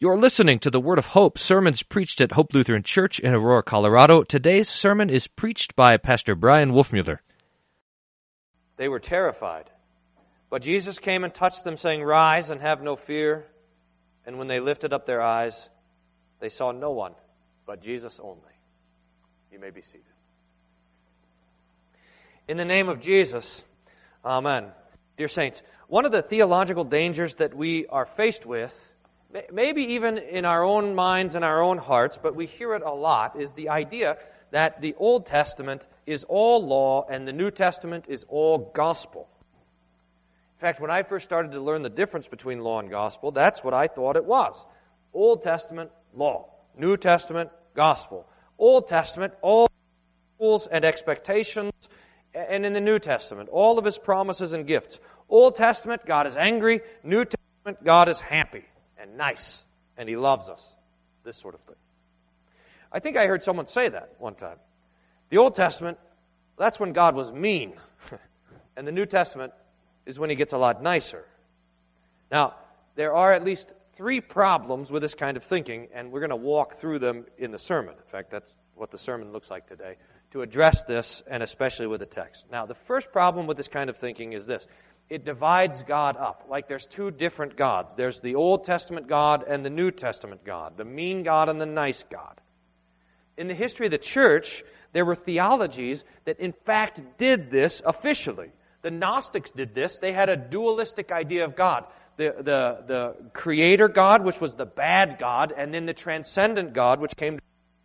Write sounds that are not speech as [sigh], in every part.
You're listening to the Word of Hope, sermons preached at Hope Lutheran Church in Aurora, Colorado. Today's sermon is preached by Pastor Bryan Wolfmueller. They were terrified. But Jesus came and touched them, saying, Rise and have no fear. And when they lifted up their eyes, they saw no one but Jesus only. You may be seated. In the name of Jesus, Amen. Dear Saints, one of the theological dangers that we are faced with maybe even in our own minds and our own hearts, but we hear it a lot, is the idea that the Old Testament is all law and the New Testament is all gospel. In fact, when I first started to learn the difference between law and gospel, that's what I thought it was. Old Testament, law. New Testament, gospel. Old Testament, all rules and expectations, and in the New Testament, all of his promises and gifts. Old Testament, God is angry. New Testament, God is happy and nice, and He loves us. This sort of thing. I think I heard someone say that one time. The Old Testament, that's when God was mean. [laughs] and the New Testament is when He gets a lot nicer. Now, there are at least three problems with this kind of thinking, and we're going to walk through them in the sermon. In fact, that's what the sermon looks like today, to address this, and especially with the text. Now, the first problem with this kind of thinking is this it divides God up. Like there's two different gods. There's the Old Testament God and the New Testament God, the mean God and the nice God. In the history of the church, there were theologies that in fact did this officially. The Gnostics did this. They had a dualistic idea of God. The, the, the creator God, which was the bad God, and then the transcendent God, which came to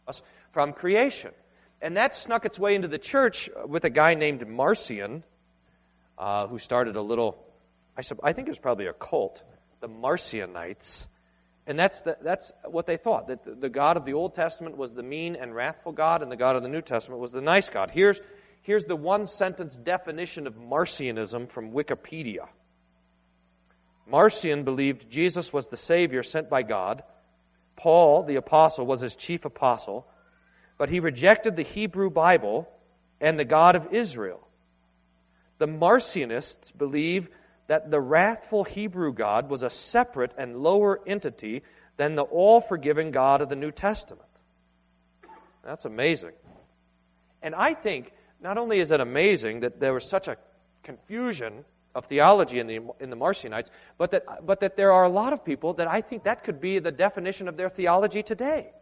us from creation. And that snuck its way into the church with a guy named Marcion, uh, who started a little, I, sub, I think it was probably a cult, the Marcionites. And that's, the, that's what they thought, that the, the God of the Old Testament was the mean and wrathful God, and the God of the New Testament was the nice God. Here's, here's the one sentence definition of Marcionism from Wikipedia. Marcion believed Jesus was the Savior sent by God. Paul, the apostle, was his chief apostle, but he rejected the Hebrew Bible and the God of Israel. The Marcionists believe that the wrathful Hebrew God was a separate and lower entity than the all forgiving God of the New Testament. That's amazing. And I think not only is it amazing that there was such a confusion of theology in the, in the Marcionites, but that, but that there are a lot of people that I think that could be the definition of their theology today.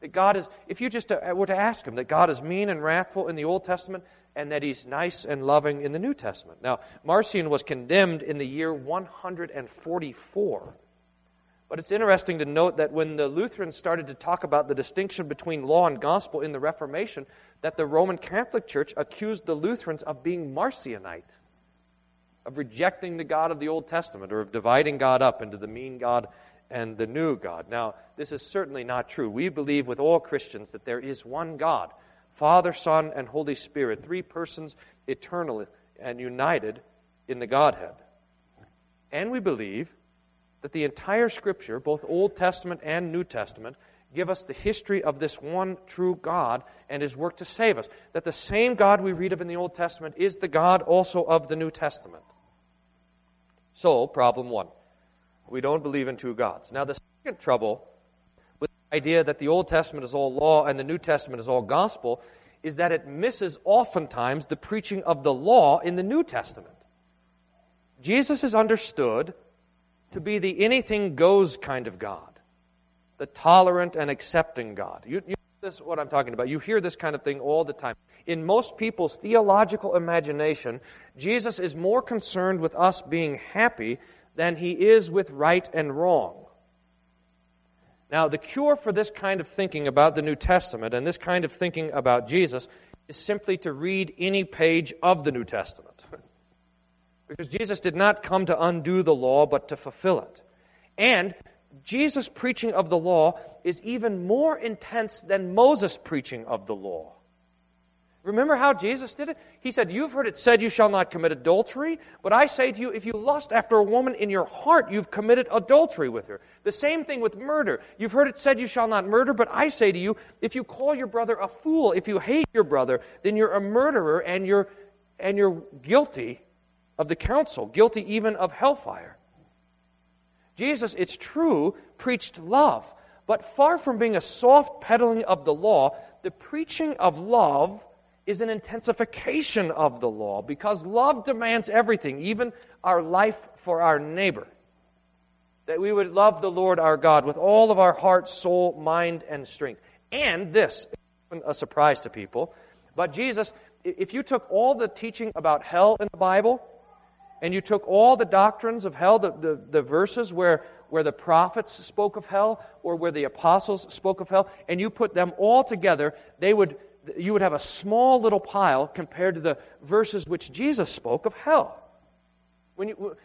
That God is, if you just uh, were to ask him, that God is mean and wrathful in the Old Testament and that he's nice and loving in the New Testament. Now, Marcion was condemned in the year 144. But it's interesting to note that when the Lutherans started to talk about the distinction between law and gospel in the Reformation, that the Roman Catholic Church accused the Lutherans of being Marcionite, of rejecting the God of the Old Testament, or of dividing God up into the mean God and the new God. Now, this is certainly not true. We believe with all Christians that there is one God, Father, Son, and Holy Spirit, three persons eternal and united in the Godhead. And we believe that the entire Scripture, both Old Testament and New Testament, give us the history of this one true God and His work to save us. That the same God we read of in the Old Testament is the God also of the New Testament. So, problem one we don't believe in two gods. Now, the second trouble with the idea that the Old Testament is all law and the New Testament is all gospel is that it misses oftentimes the preaching of the law in the New Testament. Jesus is understood to be the anything goes kind of God, the tolerant and accepting God. You, you this is what I'm talking about. You hear this kind of thing all the time. In most people's theological imagination, Jesus is more concerned with us being happy than he is with right and wrong. Now, the cure for this kind of thinking about the New Testament and this kind of thinking about Jesus is simply to read any page of the New Testament. [laughs] because Jesus did not come to undo the law, but to fulfill it. And Jesus' preaching of the law is even more intense than Moses' preaching of the law. Remember how Jesus did it? He said, You've heard it said, You shall not commit adultery. But I say to you, if you lust after a woman in your heart, you've committed adultery with her. The same thing with murder. You've heard it said, You shall not murder. But I say to you, if you call your brother a fool, if you hate your brother, then you're a murderer and you're, and you're guilty of the council, guilty even of hellfire. Jesus, it's true, preached love. But far from being a soft peddling of the law, the preaching of love is an intensification of the law because love demands everything, even our life for our neighbor. That we would love the Lord our God with all of our heart, soul, mind, and strength. And this, is a surprise to people, but Jesus, if you took all the teaching about hell in the Bible, and you took all the doctrines of hell, the, the, the, verses where, where the prophets spoke of hell or where the apostles spoke of hell, and you put them all together, they would, you would have a small little pile compared to the verses which Jesus spoke of hell. When you,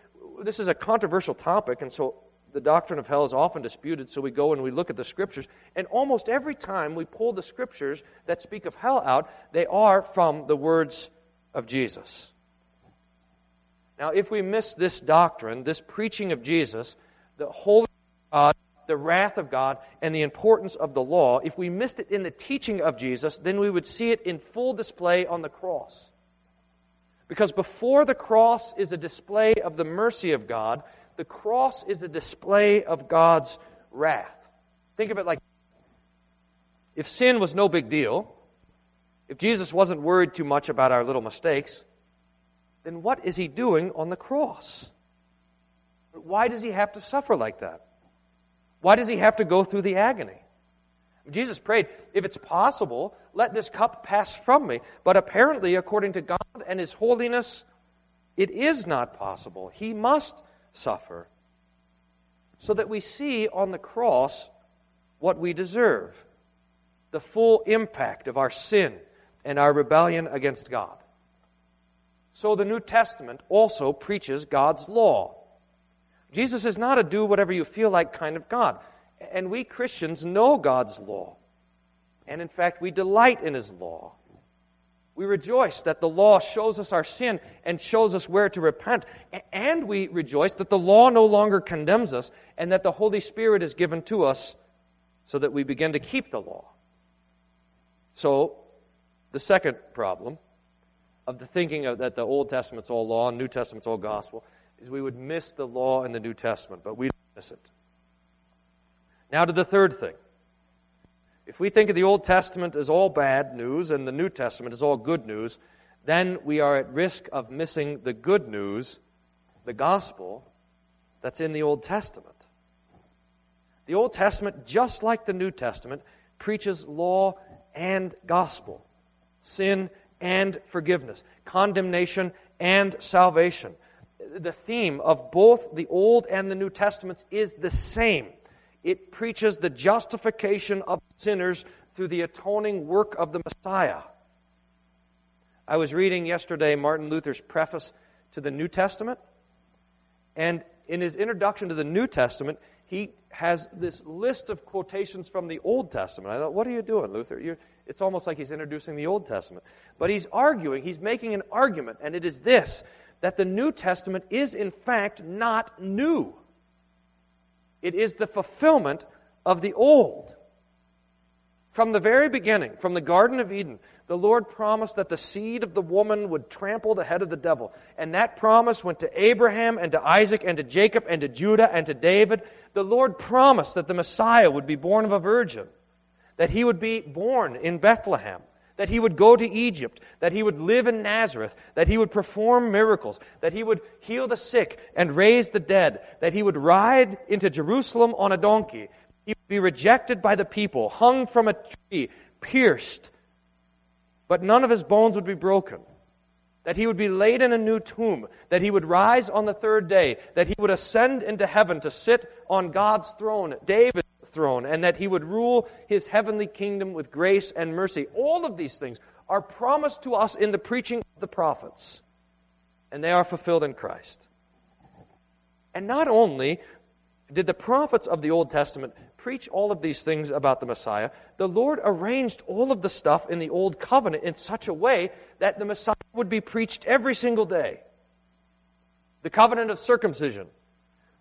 this is a controversial topic, and so the doctrine of hell is often disputed, so we go and we look at the scriptures. And almost every time we pull the scriptures that speak of hell out, they are from the words of Jesus. Now, if we miss this doctrine, this preaching of Jesus, the holy God, the wrath of God, and the importance of the law, if we missed it in the teaching of Jesus, then we would see it in full display on the cross. Because before the cross is a display of the mercy of God, the cross is a display of God's wrath. Think of it like if sin was no big deal, if Jesus wasn't worried too much about our little mistakes, then what is he doing on the cross? Why does he have to suffer like that? Why does he have to go through the agony? Jesus prayed, if it's possible, let this cup pass from me. But apparently, according to God and his holiness, it is not possible. He must suffer. So that we see on the cross what we deserve the full impact of our sin and our rebellion against God. So the New Testament also preaches God's law. Jesus is not a do whatever you feel like kind of God. And we Christians know God's law. And in fact, we delight in His law. We rejoice that the law shows us our sin and shows us where to repent. And we rejoice that the law no longer condemns us and that the Holy Spirit is given to us so that we begin to keep the law. So, the second problem of the thinking of that the Old Testament's all law and New Testament's all gospel is we would miss the law in the New Testament, but we miss it. Now to the third thing. If we think of the Old Testament as all bad news and the New Testament as all good news, then we are at risk of missing the good news, the gospel, that's in the Old Testament. The Old Testament, just like the New Testament, preaches law and gospel, sin and forgiveness, condemnation and salvation. The theme of both the Old and the New Testaments is the same it preaches the justification of sinners through the atoning work of the Messiah. I was reading yesterday Martin Luther's preface to the New Testament, and in his introduction to the New Testament, he has this list of quotations from the Old Testament. I thought, what are you doing, Luther? You're, it's almost like he's introducing the Old Testament. But he's arguing, he's making an argument, and it is this that the New Testament is, in fact, not new. It is the fulfillment of the old. From the very beginning, from the Garden of Eden, the Lord promised that the seed of the woman would trample the head of the devil. And that promise went to Abraham and to Isaac and to Jacob and to Judah and to David. The Lord promised that the Messiah would be born of a virgin, that he would be born in Bethlehem, that he would go to Egypt, that he would live in Nazareth, that he would perform miracles, that he would heal the sick and raise the dead, that he would ride into Jerusalem on a donkey, he would be rejected by the people, hung from a tree, pierced, but none of his bones would be broken. That he would be laid in a new tomb, that he would rise on the third day, that he would ascend into heaven to sit on God's throne, David throne and that he would rule his heavenly kingdom with grace and mercy. All of these things are promised to us in the preaching of the prophets, and they are fulfilled in Christ. And not only did the prophets of the Old Testament preach all of these things about the Messiah, the Lord arranged all of the stuff in the Old Covenant in such a way that the Messiah would be preached every single day. The covenant of circumcision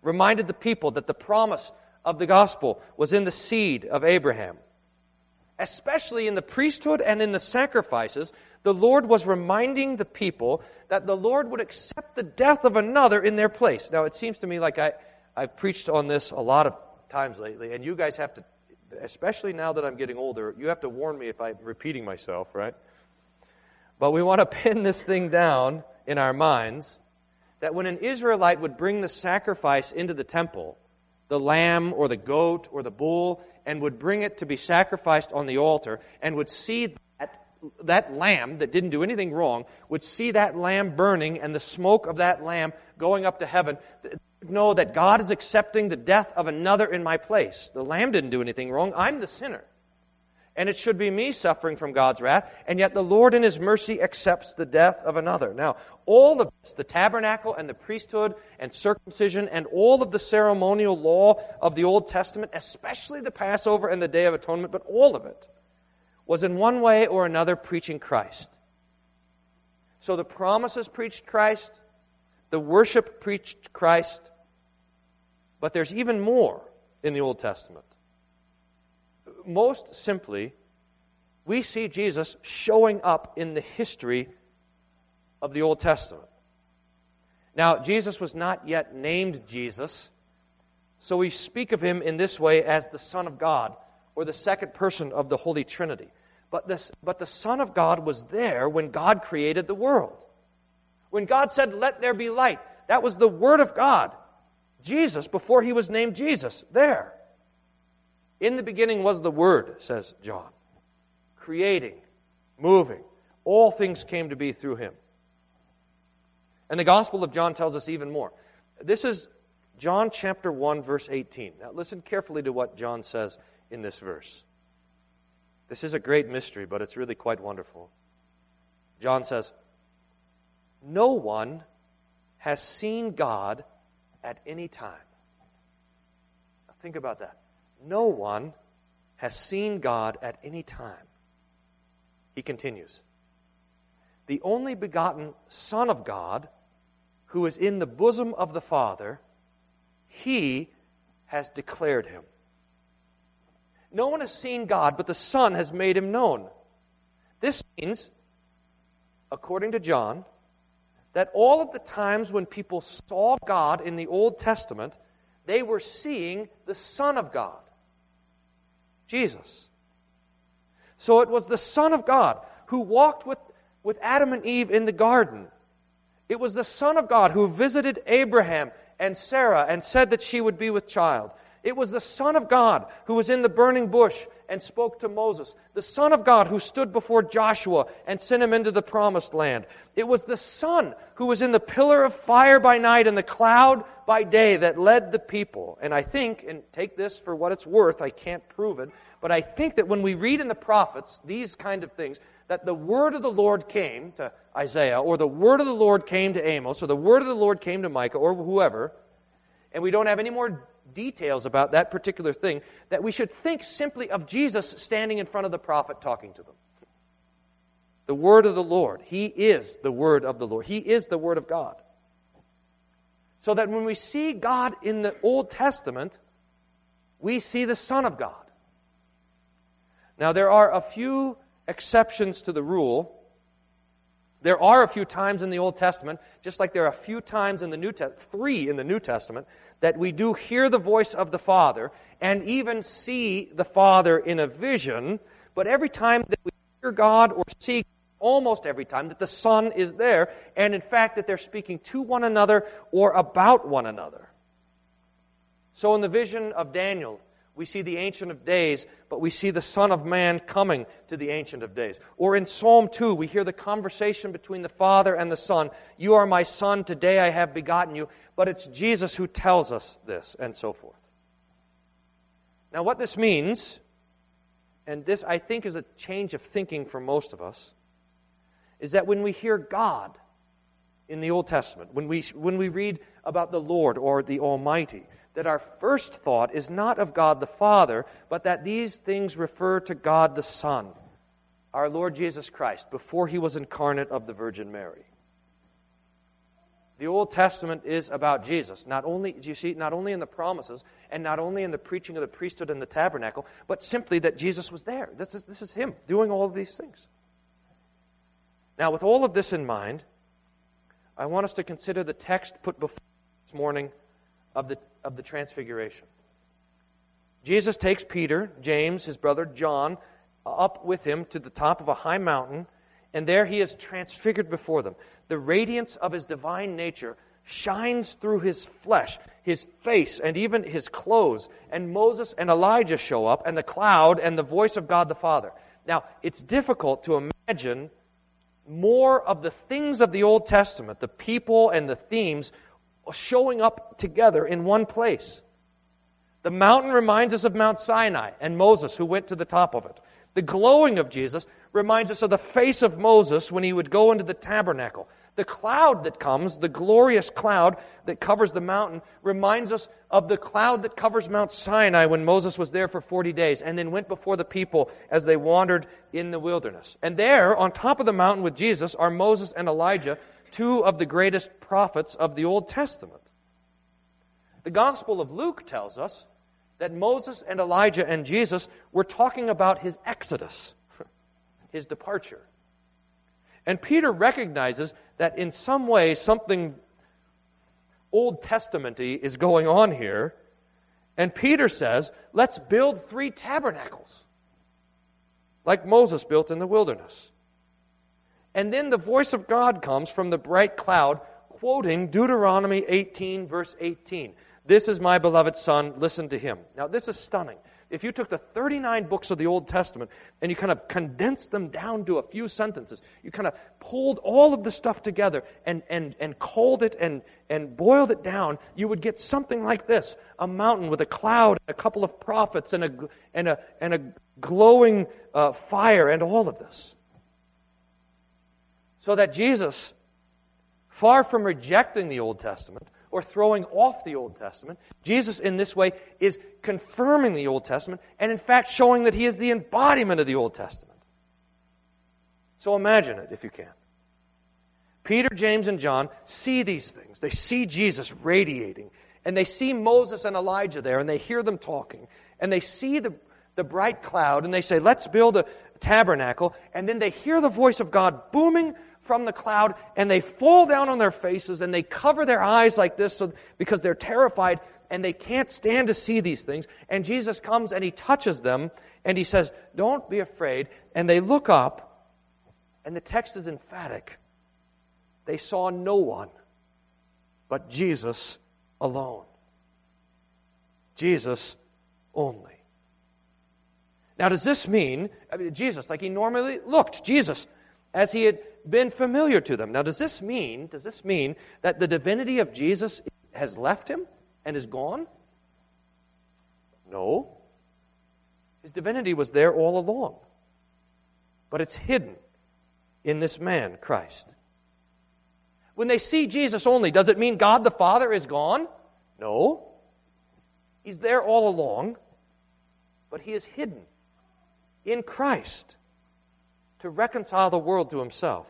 reminded the people that the promise of the gospel was in the seed of Abraham. Especially in the priesthood and in the sacrifices, the Lord was reminding the people that the Lord would accept the death of another in their place. Now, it seems to me like I, I've preached on this a lot of times lately, and you guys have to, especially now that I'm getting older, you have to warn me if I'm repeating myself, right? But we want to [laughs] pin this thing down in our minds that when an Israelite would bring the sacrifice into the temple, the lamb or the goat or the bull, and would bring it to be sacrificed on the altar, and would see that, that lamb that didn't do anything wrong, would see that lamb burning and the smoke of that lamb going up to heaven, know that God is accepting the death of another in my place. The lamb didn't do anything wrong. I'm the sinner and it should be me suffering from God's wrath, and yet the Lord in His mercy accepts the death of another. Now, all of this, the tabernacle and the priesthood and circumcision and all of the ceremonial law of the Old Testament, especially the Passover and the Day of Atonement, but all of it, was in one way or another preaching Christ. So the promises preached Christ, the worship preached Christ, but there's even more in the Old Testament most simply, we see Jesus showing up in the history of the Old Testament. Now, Jesus was not yet named Jesus, so we speak of him in this way as the Son of God or the second person of the Holy Trinity. But, this, but the Son of God was there when God created the world. When God said, Let there be light, that was the Word of God. Jesus, before he was named Jesus, there. In the beginning was the Word, says John, creating, moving. All things came to be through him. And the Gospel of John tells us even more. This is John chapter 1, verse 18. Now listen carefully to what John says in this verse. This is a great mystery, but it's really quite wonderful. John says, No one has seen God at any time. Now think about that. No one has seen God at any time. He continues The only begotten Son of God, who is in the bosom of the Father, he has declared him. No one has seen God, but the Son has made him known. This means, according to John, that all of the times when people saw God in the Old Testament, they were seeing the Son of God. Jesus. So it was the Son of God who walked with, with Adam and Eve in the garden. It was the Son of God who visited Abraham and Sarah and said that she would be with child. It was the Son of God who was in the burning bush and spoke to Moses. The Son of God who stood before Joshua and sent him into the promised land. It was the Son who was in the pillar of fire by night and the cloud by day that led the people. And I think, and take this for what it's worth, I can't prove it, but I think that when we read in the prophets these kind of things, that the word of the Lord came to Isaiah, or the word of the Lord came to Amos, or the word of the Lord came to Micah, or whoever, and we don't have any more details about that particular thing, that we should think simply of Jesus standing in front of the prophet talking to them. The word of the Lord. He is the word of the Lord. He is the word of God. So that when we see God in the Old Testament, we see the Son of God. Now, there are a few exceptions to the rule. There are a few times in the Old Testament, just like there are a few times in the New Testament, three in the New Testament, that we do hear the voice of the Father and even see the Father in a vision, but every time that we hear God or see almost every time that the Son is there, and in fact that they're speaking to one another or about one another. So in the vision of Daniel, we see the Ancient of Days, but we see the Son of Man coming to the Ancient of Days. Or in Psalm 2, we hear the conversation between the Father and the Son. You are my Son, today I have begotten you. But it's Jesus who tells us this, and so forth. Now, what this means, and this I think is a change of thinking for most of us, is that when we hear God in the Old Testament, when we, when we read about the Lord or the Almighty, that our first thought is not of God the Father, but that these things refer to God the Son, our Lord Jesus Christ, before he was incarnate of the Virgin Mary. The Old Testament is about Jesus. Not only, you see, not only in the promises and not only in the preaching of the priesthood and the tabernacle, but simply that Jesus was there. This is, this is Him doing all of these things. Now, with all of this in mind, I want us to consider the text put before this morning of the of the Transfiguration. Jesus takes Peter, James, his brother John, up with him to the top of a high mountain, and there he is transfigured before them. The radiance of his divine nature shines through his flesh, his face, and even his clothes. And Moses and Elijah show up, and the cloud, and the voice of God the Father. Now, it's difficult to imagine more of the things of the Old Testament, the people and the themes, showing up together in one place. The mountain reminds us of Mount Sinai and Moses who went to the top of it. The glowing of Jesus reminds us of the face of Moses when he would go into the tabernacle. The cloud that comes, the glorious cloud that covers the mountain, reminds us of the cloud that covers Mount Sinai when Moses was there for 40 days and then went before the people as they wandered in the wilderness. And there, on top of the mountain with Jesus, are Moses and Elijah, two of the greatest prophets of the Old Testament. The Gospel of Luke tells us that Moses and Elijah and Jesus were talking about his exodus, [laughs] his departure. And Peter recognizes that in some way something Old Testamenty is going on here. And Peter says, let's build three tabernacles, like Moses built in the wilderness. And then the voice of God comes from the bright cloud, quoting Deuteronomy 18, verse 18. This is my beloved Son, listen to him. Now, this is stunning. If you took the 39 books of the Old Testament and you kind of condensed them down to a few sentences, you kind of pulled all of the stuff together and, and, and cold it and, and boiled it down, you would get something like this a mountain with a cloud, a couple of prophets, and a, and a, and a glowing uh, fire, and all of this. So that Jesus, far from rejecting the Old Testament, or throwing off the Old Testament. Jesus, in this way, is confirming the Old Testament and, in fact, showing that he is the embodiment of the Old Testament. So imagine it if you can. Peter, James, and John see these things. They see Jesus radiating, and they see Moses and Elijah there, and they hear them talking, and they see the, the bright cloud, and they say, Let's build a tabernacle. And then they hear the voice of God booming from the cloud and they fall down on their faces and they cover their eyes like this so, because they're terrified and they can't stand to see these things. And Jesus comes and he touches them and he says, Don't be afraid. And they look up and the text is emphatic. They saw no one but Jesus alone. Jesus only. Now, does this mean, I mean, Jesus, like he normally looked, Jesus, as he had been familiar to them. Now, does this mean, does this mean that the divinity of Jesus has left him and is gone? No. His divinity was there all along. But it's hidden in this man, Christ. When they see Jesus only, does it mean God the Father is gone? No. He's there all along, but he is hidden in Christ to reconcile the world to himself.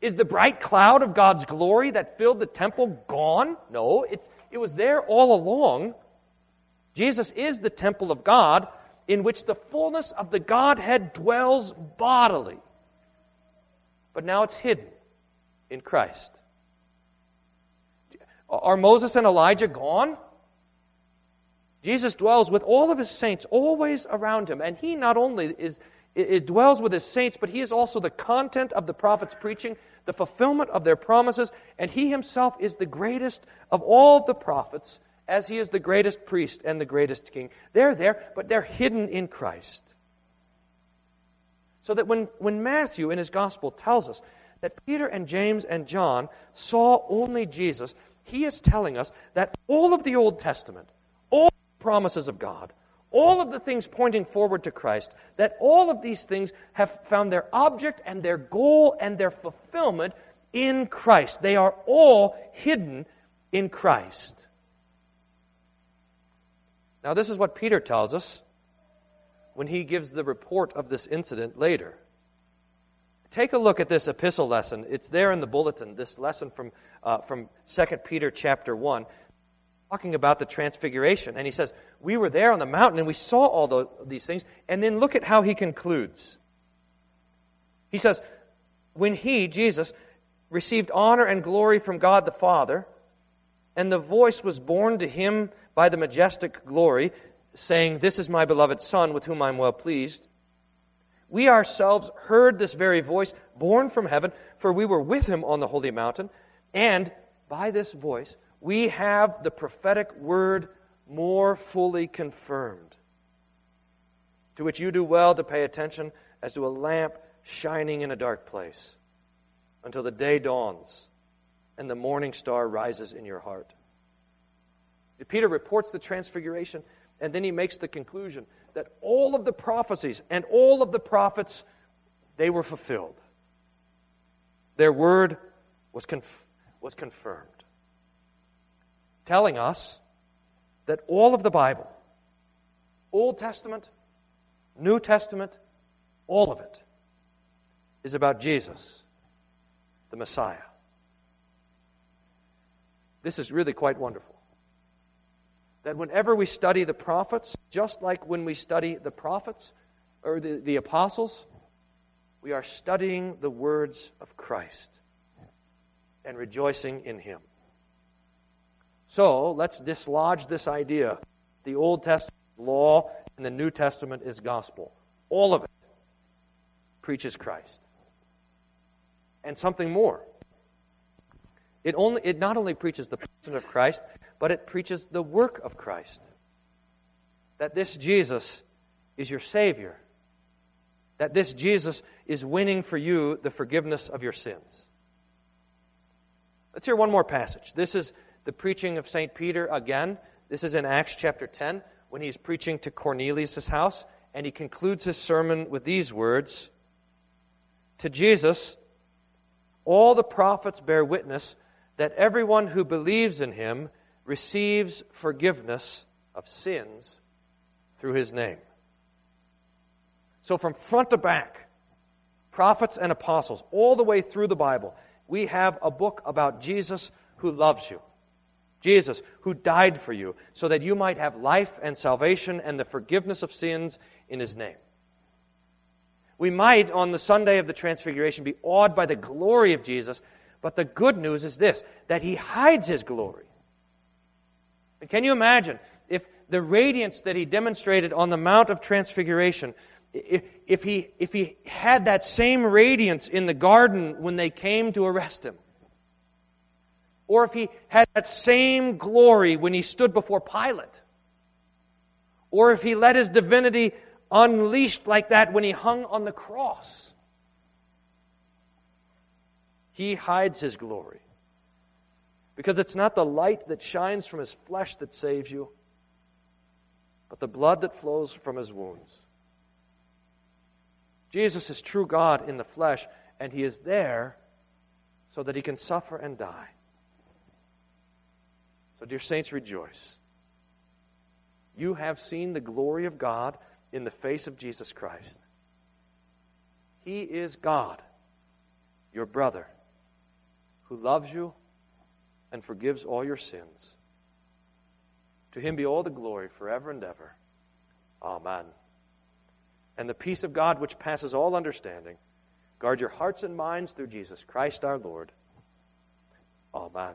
Is the bright cloud of God's glory that filled the temple gone? No, it's, it was there all along. Jesus is the temple of God in which the fullness of the Godhead dwells bodily. But now it's hidden in Christ. Are Moses and Elijah gone? Jesus dwells with all of his saints always around him, and he not only is it, it dwells with his saints, but he is also the content of the prophet's preaching, the fulfillment of their promises, and he himself is the greatest of all the prophets, as he is the greatest priest and the greatest king. They're there, but they're hidden in Christ. So that when, when Matthew in his gospel tells us that Peter and James and John saw only Jesus, he is telling us that all of the Old Testament, all the promises of God, all of the things pointing forward to Christ, that all of these things have found their object and their goal and their fulfillment in Christ. They are all hidden in Christ. Now, this is what Peter tells us when he gives the report of this incident later. Take a look at this epistle lesson. It's there in the bulletin, this lesson from, uh, from 2 Peter chapter 1 talking about the transfiguration. And he says, We were there on the mountain and we saw all the, these things. And then look at how he concludes. He says, When he, Jesus, received honor and glory from God the Father, and the voice was borne to him by the majestic glory, saying, This is my beloved Son, with whom I am well pleased. We ourselves heard this very voice borne from heaven, for we were with him on the holy mountain, and by this voice we have the prophetic word more fully confirmed, to which you do well to pay attention as to a lamp shining in a dark place until the day dawns and the morning star rises in your heart. Peter reports the transfiguration, and then he makes the conclusion that all of the prophecies and all of the prophets, they were fulfilled. Their word was, conf- was confirmed. Telling us that all of the Bible, Old Testament, New Testament, all of it, is about Jesus, the Messiah. This is really quite wonderful. That whenever we study the prophets, just like when we study the prophets or the, the apostles, we are studying the words of Christ and rejoicing in Him. So let's dislodge this idea. The Old Testament law and the New Testament is gospel. All of it preaches Christ. And something more. It, only, it not only preaches the person of Christ, but it preaches the work of Christ. That this Jesus is your Savior. That this Jesus is winning for you the forgiveness of your sins. Let's hear one more passage. This is the preaching of St. Peter again. This is in Acts chapter 10 when he's preaching to Cornelius' house, and he concludes his sermon with these words To Jesus, all the prophets bear witness that everyone who believes in him receives forgiveness of sins through his name. So, from front to back, prophets and apostles, all the way through the Bible, we have a book about Jesus who loves you. Jesus, who died for you, so that you might have life and salvation and the forgiveness of sins in his name. We might, on the Sunday of the Transfiguration, be awed by the glory of Jesus but the good news is this that he hides his glory. And can you imagine if the radiance that he demonstrated on the Mount of Transfiguration, if, if, he, if he had that same radiance in the garden when they came to arrest him? Or if he had that same glory when he stood before Pilate? Or if he let his divinity unleashed like that when he hung on the cross? He hides his glory. Because it's not the light that shines from his flesh that saves you, but the blood that flows from his wounds. Jesus is true God in the flesh, and he is there so that he can suffer and die. So, dear saints, rejoice. You have seen the glory of God in the face of Jesus Christ. He is God, your brother who loves you and forgives all your sins. To him be all the glory forever and ever. Amen. And the peace of God, which passes all understanding, guard your hearts and minds through Jesus Christ our Lord. Amen.